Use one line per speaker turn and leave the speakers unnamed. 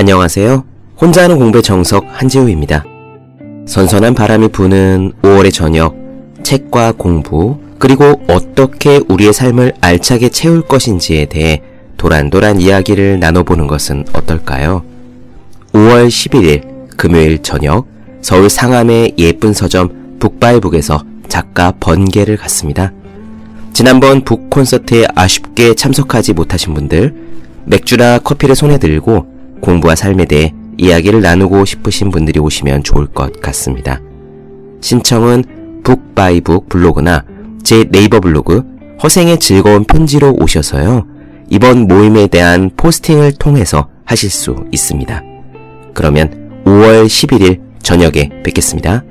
안녕하세요. 혼자 하는 공부의 정석 한지우입니다. 선선한 바람이 부는 5월의 저녁, 책과 공부, 그리고 어떻게 우리의 삶을 알차게 채울 것인지에 대해 도란도란 이야기를 나눠보는 것은 어떨까요? 5월 11일 금요일 저녁 서울 상암의 예쁜 서점 북바이북에서 작가 번개를 갔습니다. 지난번 북 콘서트에 아쉽게 참석하지 못하신 분들 맥주나 커피를 손에 들고 공부와 삶에 대해 이야기를 나누고 싶으신 분들이 오시면 좋을 것 같습니다. 신청은 북바이북 블로그나 제 네이버 블로그 허생의 즐거운 편지로 오셔서요. 이번 모임에 대한 포스팅을 통해서 하실 수 있습니다. 그러면 5월 11일 저녁에 뵙겠습니다.